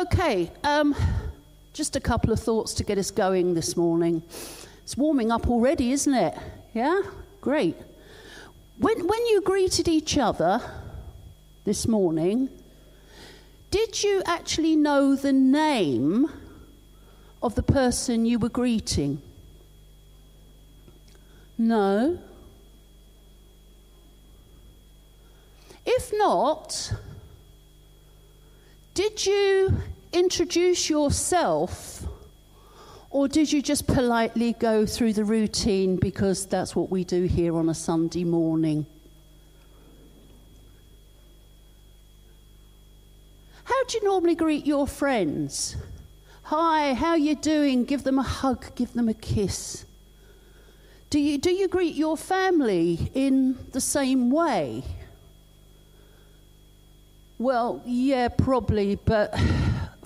Okay, um, just a couple of thoughts to get us going this morning. It's warming up already, isn't it? Yeah? Great. When, when you greeted each other this morning, did you actually know the name of the person you were greeting? No. If not, did you introduce yourself or did you just politely go through the routine because that's what we do here on a Sunday morning? How do you normally greet your friends? Hi, how you doing? Give them a hug, give them a kiss. Do you, do you greet your family in the same way? Well, yeah, probably, but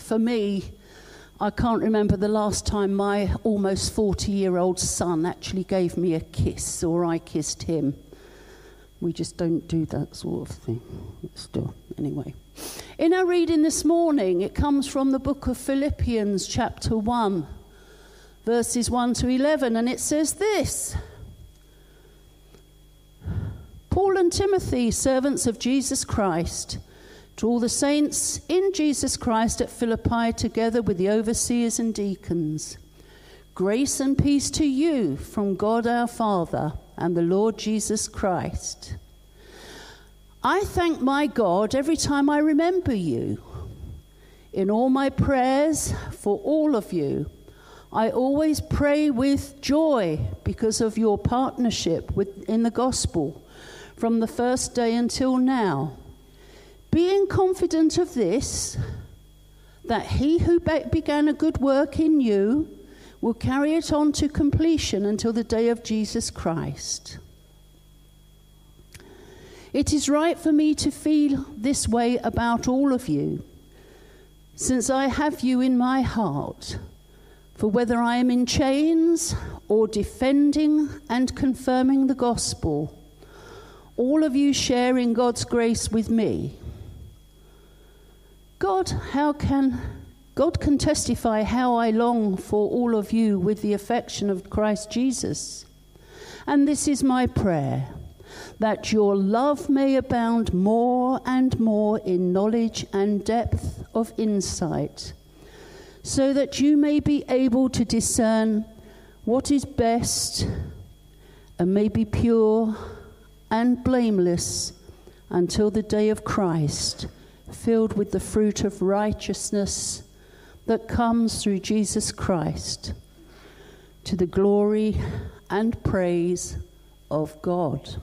for me, I can't remember the last time my almost 40 year old son actually gave me a kiss or I kissed him. We just don't do that sort of thing. Still, anyway. In our reading this morning, it comes from the book of Philippians, chapter 1, verses 1 to 11, and it says this Paul and Timothy, servants of Jesus Christ, to all the saints in Jesus Christ at Philippi, together with the overseers and deacons, grace and peace to you from God our Father and the Lord Jesus Christ. I thank my God every time I remember you. In all my prayers for all of you, I always pray with joy because of your partnership with, in the gospel from the first day until now being confident of this, that he who began a good work in you will carry it on to completion until the day of Jesus Christ. It is right for me to feel this way about all of you, since I have you in my heart. For whether I am in chains or defending and confirming the gospel, all of you share in God's grace with me. God, how can God can testify how I long for all of you with the affection of Christ Jesus. And this is my prayer that your love may abound more and more in knowledge and depth of insight, so that you may be able to discern what is best and may be pure and blameless until the day of Christ filled with the fruit of righteousness that comes through Jesus Christ to the glory and praise of God.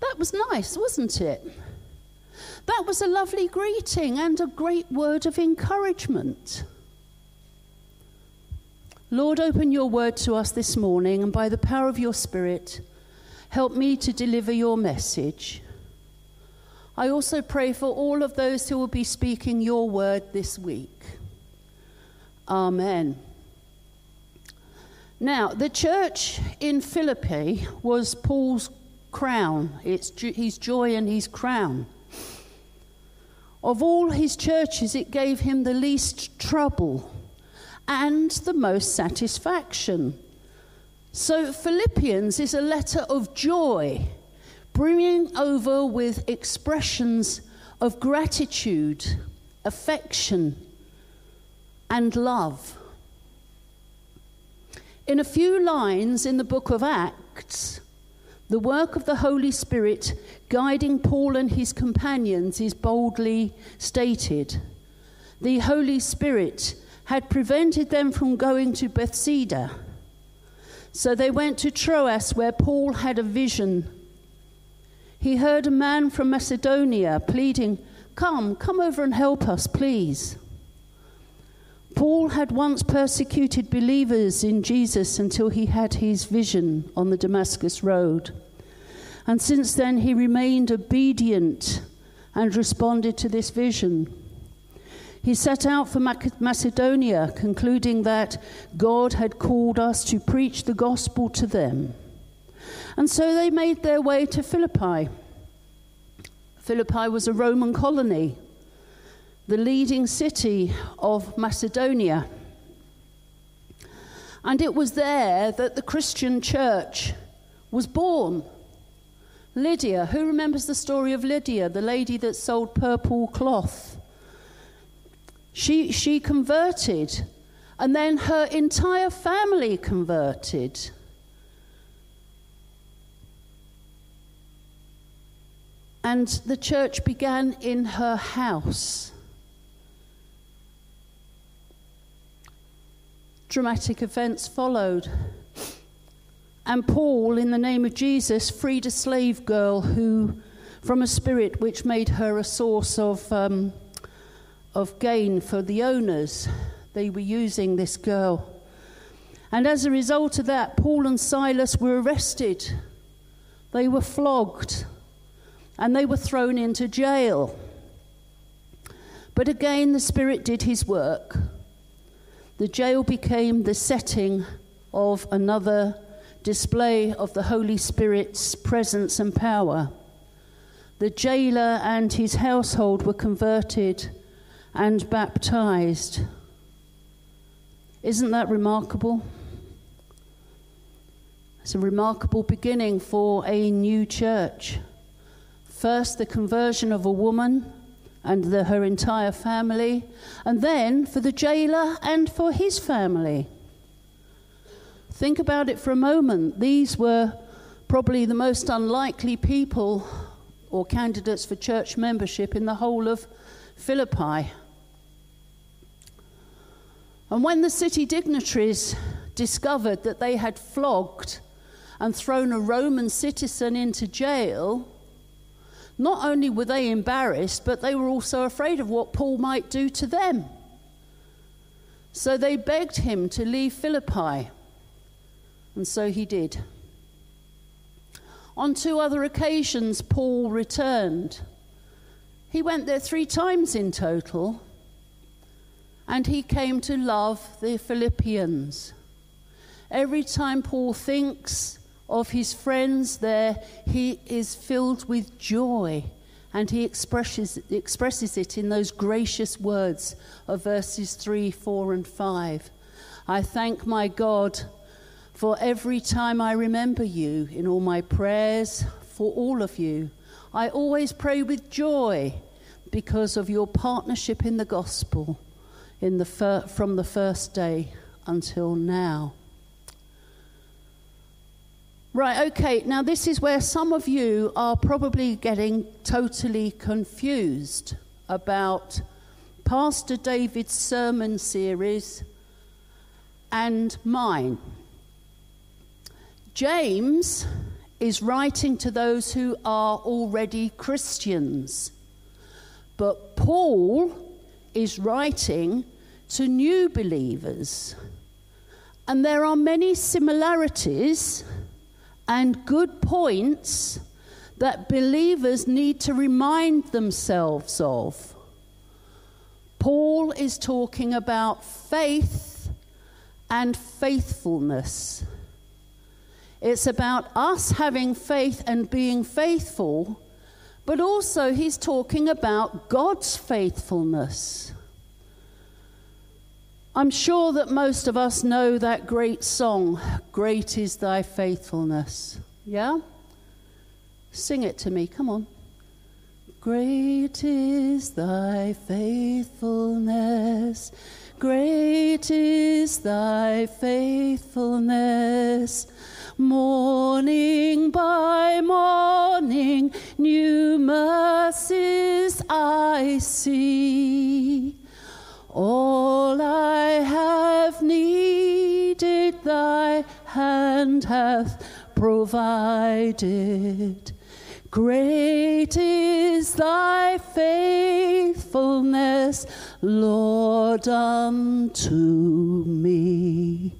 That was nice, wasn't it? That was a lovely greeting and a great word of encouragement. Lord, open your word to us this morning, and by the power of your Spirit, help me to deliver your message. I also pray for all of those who will be speaking your word this week. Amen. Now, the church in Philippi was Paul's crown. It's his joy and his crown. Of all his churches, it gave him the least trouble and the most satisfaction. So, Philippians is a letter of joy brimming over with expressions of gratitude, affection, and love. In a few lines in the book of Acts, the work of the Holy Spirit guiding Paul and his companions is boldly stated. The Holy Spirit had prevented them from going to Bethsaida. So they went to Troas, where Paul had a vision he heard a man from Macedonia pleading, Come, come over and help us, please. Paul had once persecuted believers in Jesus until he had his vision on the Damascus Road. And since then, he remained obedient and responded to this vision. He set out for Macedonia, concluding that God had called us to preach the gospel to them. And so they made their way to Philippi. Philippi was a Roman colony. the leading city of Macedonia. And it was there that the Christian church was born. Lydia, who remembers the story of Lydia, the lady that sold purple cloth? She, she converted, and then her entire family converted. And the church began in her house. Dramatic events followed. And Paul, in the name of Jesus, freed a slave girl who, from a spirit which made her a source of, um, of gain for the owners. They were using this girl. And as a result of that, Paul and Silas were arrested. They were flogged and they were thrown into jail. But again, the Spirit did his work. The jail became the setting of another display of the Holy Spirit's presence and power. The jailer and his household were converted and baptized. Isn't that remarkable? It's a remarkable beginning for a new church. First, the conversion of a woman and the, her entire family, and then for the jailer and for his family. Think about it for a moment. These were probably the most unlikely people or candidates for church membership in the whole of Philippi. And when the city dignitaries discovered that they had flogged and thrown a Roman citizen into jail, not only were they embarrassed, but they were also afraid of what Paul might do to them. So they begged him to leave Philippi, and so he did. On two other occasions, Paul returned. He went there three times in total, and he came to love the Philippians. Every time Paul thinks of his friends there, he is filled with joy and he expresses, expresses it in those gracious words of verses 3, 4, and 5. I thank my God for every time I remember you in all my prayers for all of you. I always pray with joy because of your partnership in the gospel in the fir- from the first day until now. Right, okay, now this is where some of you are probably getting totally confused about Pastor David's sermon series and mine. James is writing to those who are already Christians, but Paul is writing to new believers. And there are many similarities and good points that believers need to remind themselves of. Paul is talking about faith and faithfulness. It's about us having faith and being faithful, but also he's talking about God's faithfulness. I'm sure that most of us know that great song, Great is Thy Faithfulness. Yeah? Sing it to me, come on. Great is thy faithfulness, great is thy faithfulness. Morning by morning, new mercies I see. All I have needed, thy hand hath provided. Great is thy faithfulness, Lord, unto me.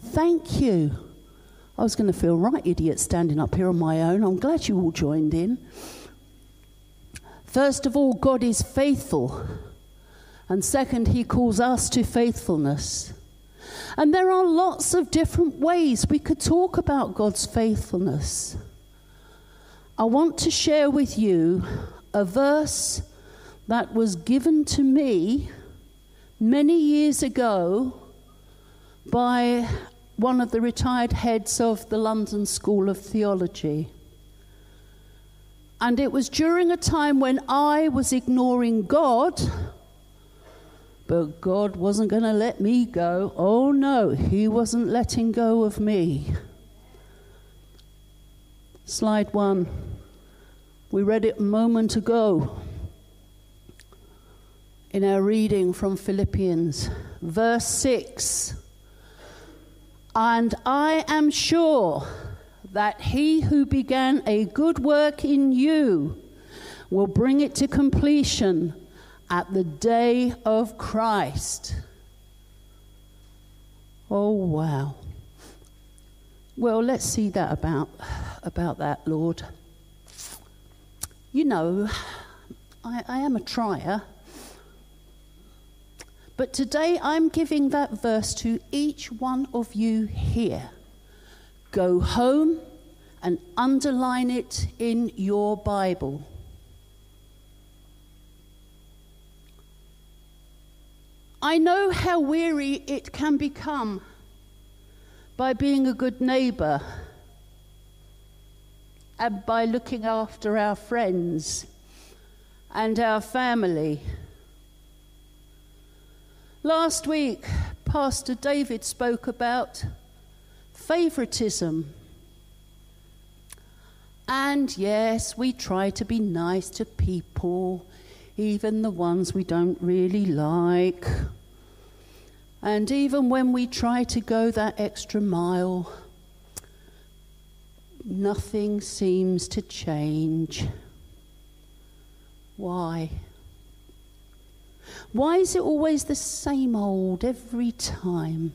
Thank you. I was going to feel right idiot standing up here on my own. I'm glad you all joined in. First of all, God is faithful. And second, he calls us to faithfulness. And there are lots of different ways we could talk about God's faithfulness. I want to share with you a verse that was given to me many years ago by one of the retired heads of the London School of Theology. And it was during a time when I was ignoring God, but God wasn't going to let me go. Oh no, He wasn't letting go of me. Slide one. We read it a moment ago in our reading from Philippians, verse 6. And I am sure that he who began a good work in you will bring it to completion at the day of Christ. Oh, wow. Well, let's see that about, about that, Lord. You know, I, I am a trier. But today I'm giving that verse to each one of you here. Go home and underline it in your Bible. I know how weary it can become by being a good neighbour and by looking after our friends and our family Last week, Pastor David spoke about favoritism. And yes, we try to be nice to people, even the ones we don't really like. And even when we try to go that extra mile, nothing seems to change. Why? Why is it always the same old every time?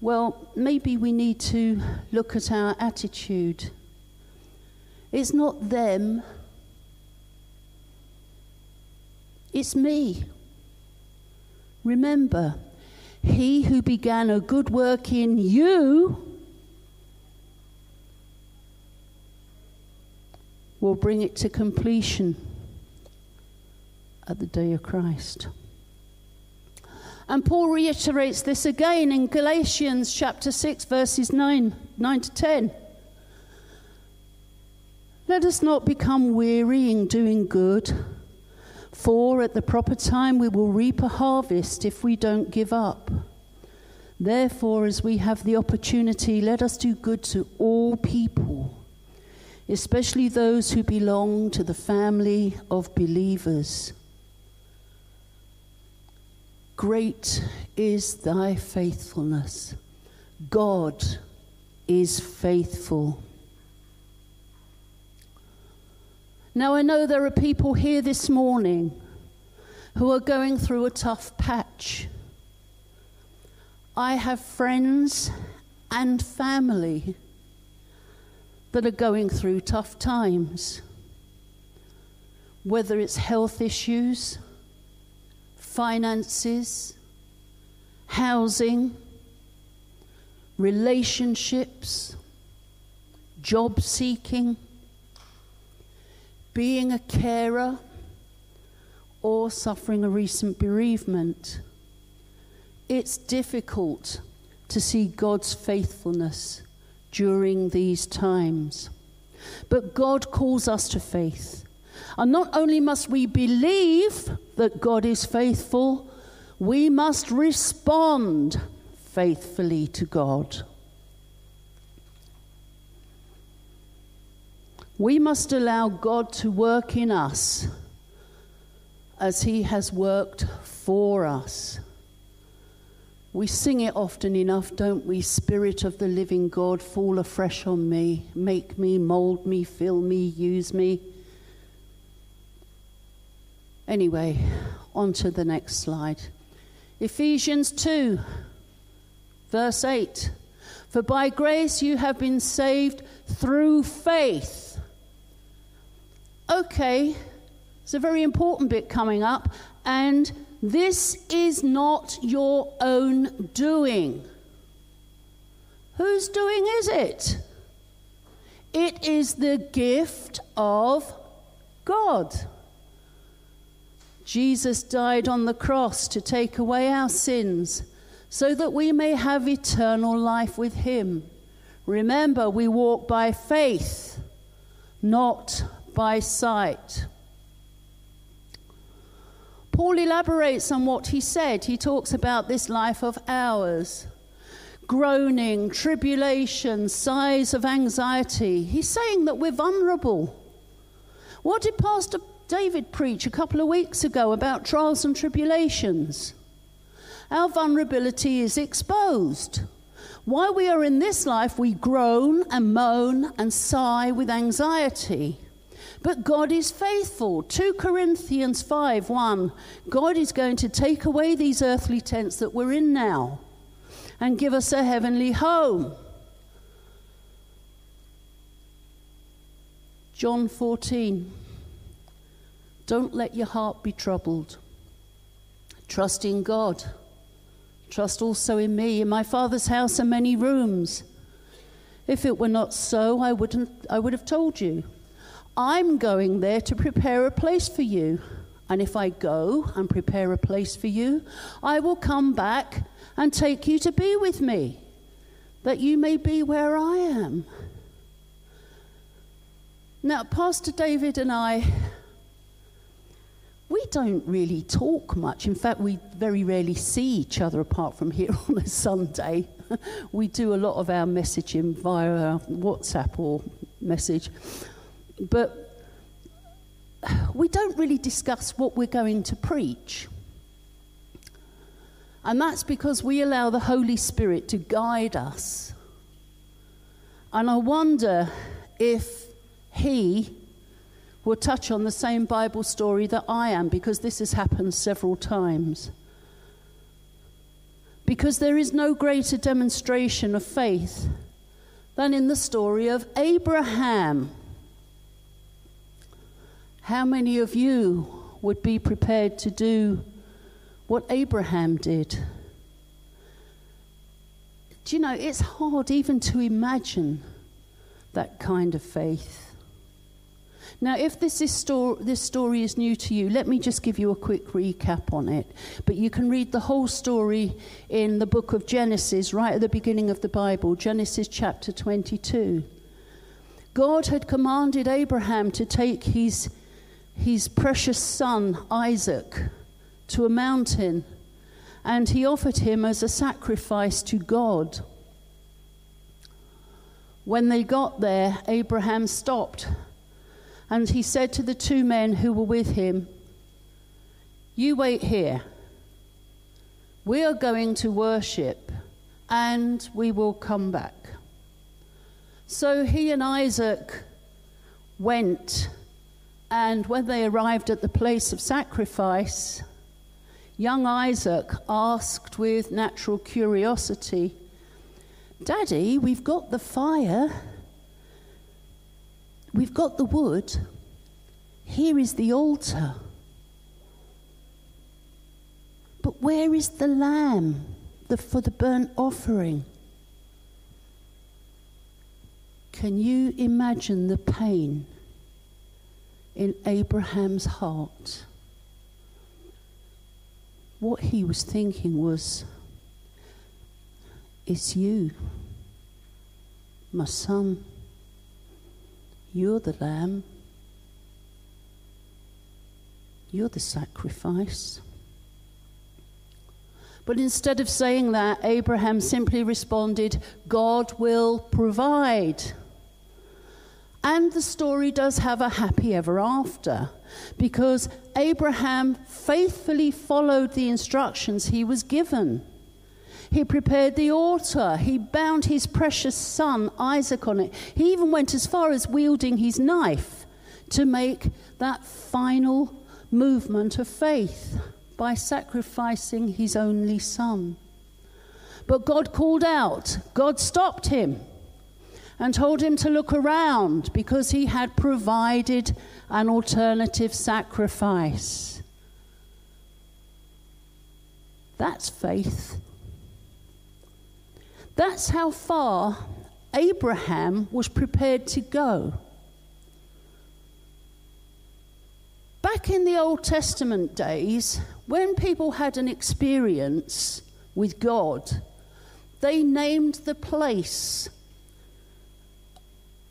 Well, maybe we need to look at our attitude. It's not them, it's me. Remember, he who began a good work in you will bring it to completion at the day of Christ. And Paul reiterates this again in Galatians chapter 6, verses 9, 9 to 10. Let us not become weary in doing good, for at the proper time we will reap a harvest if we don't give up. Therefore, as we have the opportunity, let us do good to all people, especially those who belong to the family of believers. Great is thy faithfulness. God is faithful. Now, I know there are people here this morning who are going through a tough patch. I have friends and family that are going through tough times, whether it's health issues finances, housing, relationships, job seeking, being a carer, or suffering a recent bereavement. It's difficult to see God's faithfulness during these times. But God calls us to faith. And not only must we believe that God is faithful, we must respond faithfully to God. We must allow God to work in us as He has worked for us. We sing it often enough, don't we? Spirit of the living God, fall afresh on me, make me, mold me, fill me, use me. Anyway, on to the next slide. Ephesians 2, verse 8. For by grace you have been saved through faith. Okay, it's a very important bit coming up, and this is not your own doing. Whose doing is it? It is the gift of God. Jesus died on the cross to take away our sins so that we may have eternal life with him. Remember, we walk by faith, not by sight. Paul elaborates on what he said. He talks about this life of ours groaning, tribulation, sighs of anxiety. He's saying that we're vulnerable. What did Pastor David preach a couple of weeks ago about trials and tribulations? Our vulnerability is exposed. While we are in this life, we groan and moan and sigh with anxiety. But God is faithful. 2 Corinthians 5 1. God is going to take away these earthly tents that we're in now and give us a heavenly home. John 14. Don't let your heart be troubled. Trust in God. Trust also in me. In my Father's house are many rooms. If it were not so, I, wouldn't, I would have told you. I'm going there to prepare a place for you. And if I go and prepare a place for you, I will come back and take you to be with me, that you may be where I am. Now, Pastor David and I, we don't really talk much. In fact, we very rarely see each other apart from here on a Sunday. we do a lot of our messaging via WhatsApp or message. But we don't really discuss what we're going to preach. And that's because we allow the Holy Spirit to guide us. And I wonder if He will touch on the same Bible story that I am, because this has happened several times. Because there is no greater demonstration of faith than in the story of Abraham. How many of you would be prepared to do what Abraham did. Do you know, it's hard even to imagine that kind of faith. Now, if this, is sto- this story is new to you, let me just give you a quick recap on it. But you can read the whole story in the book of Genesis, right at the beginning of the Bible, Genesis chapter 22. God had commanded Abraham to take his, his precious son, Isaac, to a mountain, and he offered him as a sacrifice to God. When they got there, Abraham stopped, and he said to the two men who were with him, You wait here. We are going to worship, and we will come back. So he and Isaac went, and when they arrived at the place of sacrifice, young Isaac asked with natural curiosity, Daddy, we've got the fire, we've got the wood, here is the altar. But where is the lamb the, for the burnt offering? Can you imagine the pain in Abraham's heart? what he was thinking was, It's you, my son. You're the lamb. You're the sacrifice. But instead of saying that, Abraham simply responded, God will provide. And the story does have a happy ever after because Abraham faithfully followed the instructions he was given. He prepared the altar. He bound his precious son Isaac on it. He even went as far as wielding his knife to make that final movement of faith by sacrificing his only son. But God called out, God stopped him and told him to look around because he had provided an alternative sacrifice. That's faith. That's how far Abraham was prepared to go. Back in the Old Testament days, when people had an experience with God, they named the place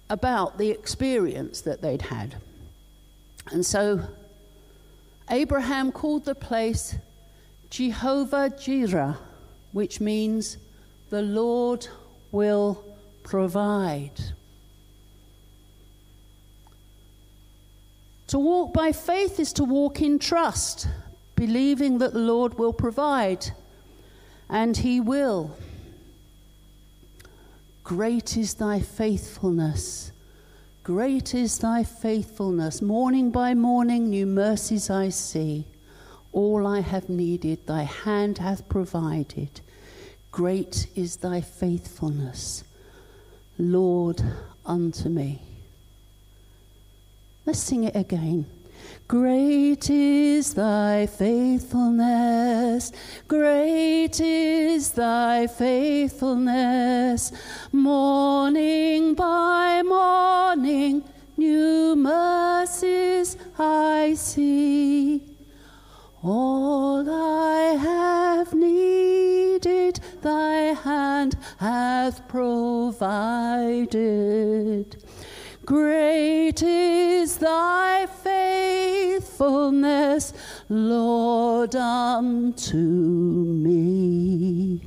about the experience that they'd had. And so Abraham called the place Jehovah Jireh, which means the Lord will provide. To walk by faith is to walk in trust, believing that the Lord will provide, and He will. Great is thy faithfulness. Great is thy faithfulness. Morning by morning, new mercies I see. All I have needed, thy hand hath provided. Great is thy faithfulness, Lord, unto me. Let's sing it again. Great is thy faithfulness, great is thy faithfulness. Morning by morning, new mercies I see. All I have needed, thy hand hath provided. Great is thy faithfulness, Lord, unto me.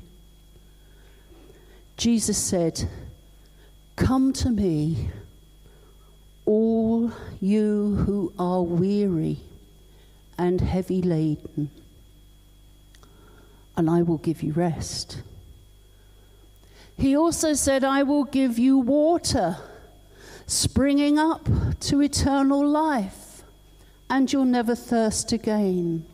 Jesus said, Come to me, all you who are weary and heavy laden, and I will give you rest. He also said, I will give you water springing up to eternal life, and you'll never thirst again.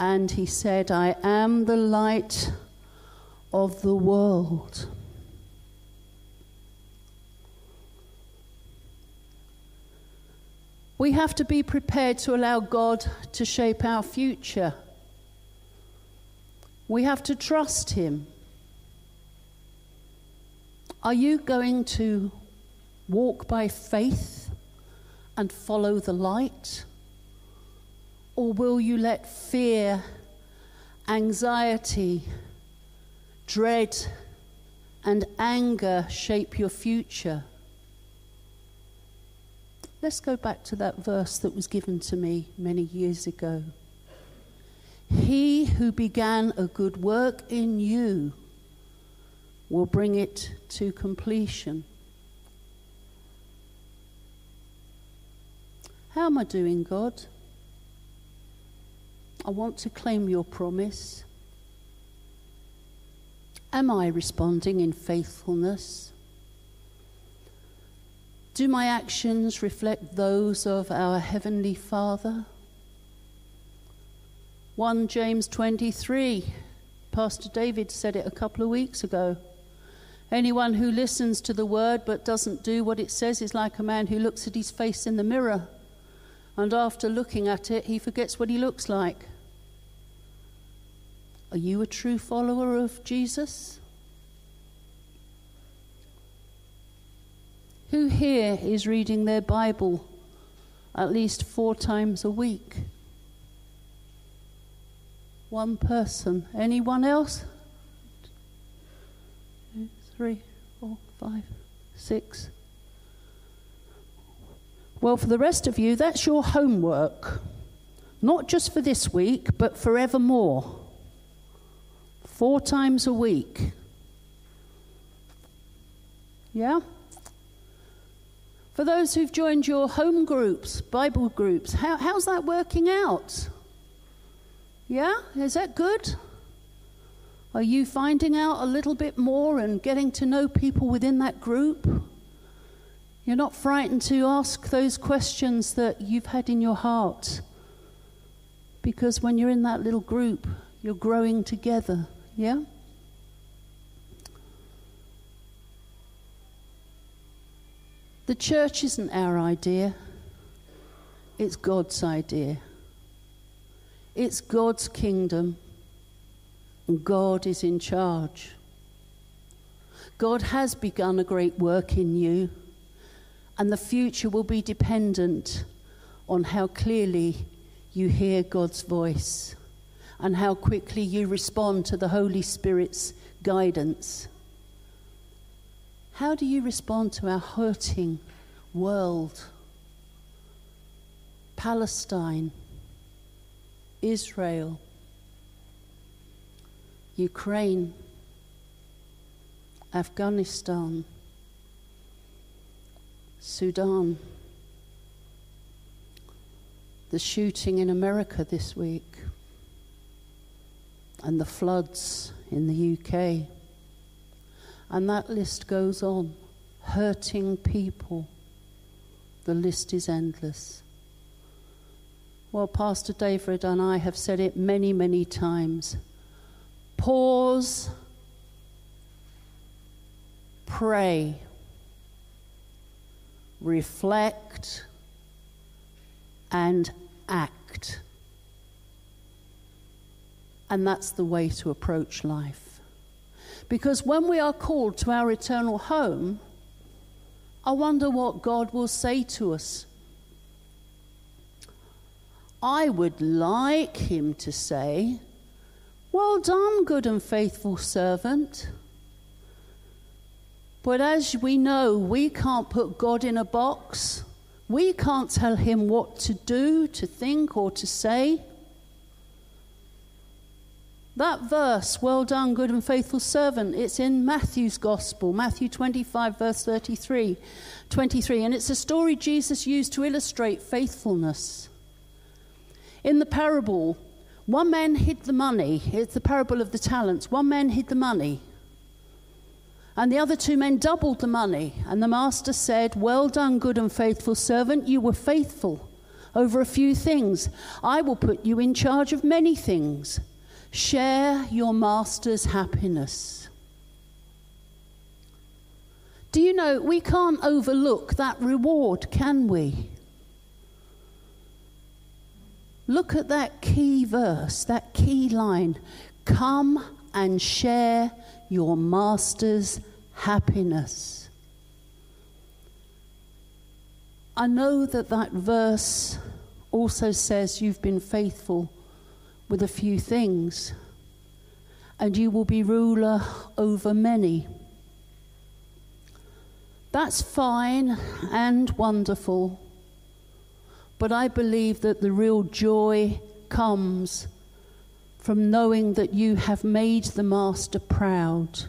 And he said, I am the light of the world. We have to be prepared to allow God to shape our future. We have to trust Him. Are you going to walk by faith and follow the light? Or will you let fear, anxiety, dread, and anger shape your future? Let's go back to that verse that was given to me many years ago. He who began a good work in you will bring it to completion. How am I doing, God? I want to claim your promise. Am I responding in faithfulness? Do my actions reflect those of our Heavenly Father? 1 James 23. Pastor David said it a couple of weeks ago. Anyone who listens to the word but doesn't do what it says is like a man who looks at his face in the mirror and after looking at it, he forgets what he looks like. Are you a true follower of Jesus? Who here is reading their Bible at least four times a week? One person. Anyone else? Two, three, four, five, six, well, for the rest of you, that's your homework. Not just for this week, but forevermore. Four times a week. Yeah? For those who've joined your home groups, Bible groups, how, how's that working out? Yeah? Is that good? Are you finding out a little bit more and getting to know people within that group? You're not frightened to ask those questions that you've had in your heart. Because when you're in that little group, you're growing together. Yeah? The church isn't our idea, it's God's idea. It's God's kingdom, and God is in charge. God has begun a great work in you and the future will be dependent on how clearly you hear God's voice and how quickly you respond to the Holy Spirit's guidance. How do you respond to our hurting world? Palestine, Israel, Ukraine, Afghanistan, Sudan, the shooting in America this week, and the floods in the UK. And that list goes on. Hurting people. The list is endless. Well, Pastor David and I have said it many, many times. Pause, pray, reflect, and act. And that's the way to approach life. Because when we are called to our eternal home, I wonder what God will say to us. I would like Him to say, Well done, good and faithful servant. But as we know, we can't put God in a box. We can't tell Him what to do, to think, or to say. That verse, well done, good and faithful servant, it's in Matthew's Gospel, Matthew 25, verse 33, 23, and it's a story Jesus used to illustrate faithfulness. In the parable, one man hid the money. It's the parable of the talents. One man hid the money, and the other two men doubled the money. And the master said, Well done, good and faithful servant. You were faithful over a few things. I will put you in charge of many things. Share your master's happiness. Do you know we can't overlook that reward, can we? Look at that key verse, that key line. Come and share your master's happiness. I know that that verse also says you've been faithful with a few things, and you will be ruler over many. That's fine and wonderful, but I believe that the real joy comes from knowing that you have made the Master proud.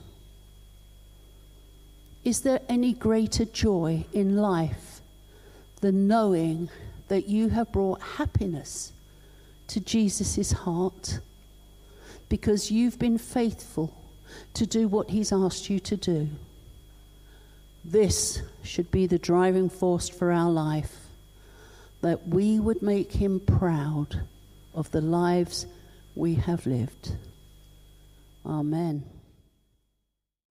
Is there any greater joy in life than knowing that you have brought happiness to Jesus' heart because you've been faithful to do what He's asked you to do. This should be the driving force for our life that we would make Him proud of the lives we have lived. Amen.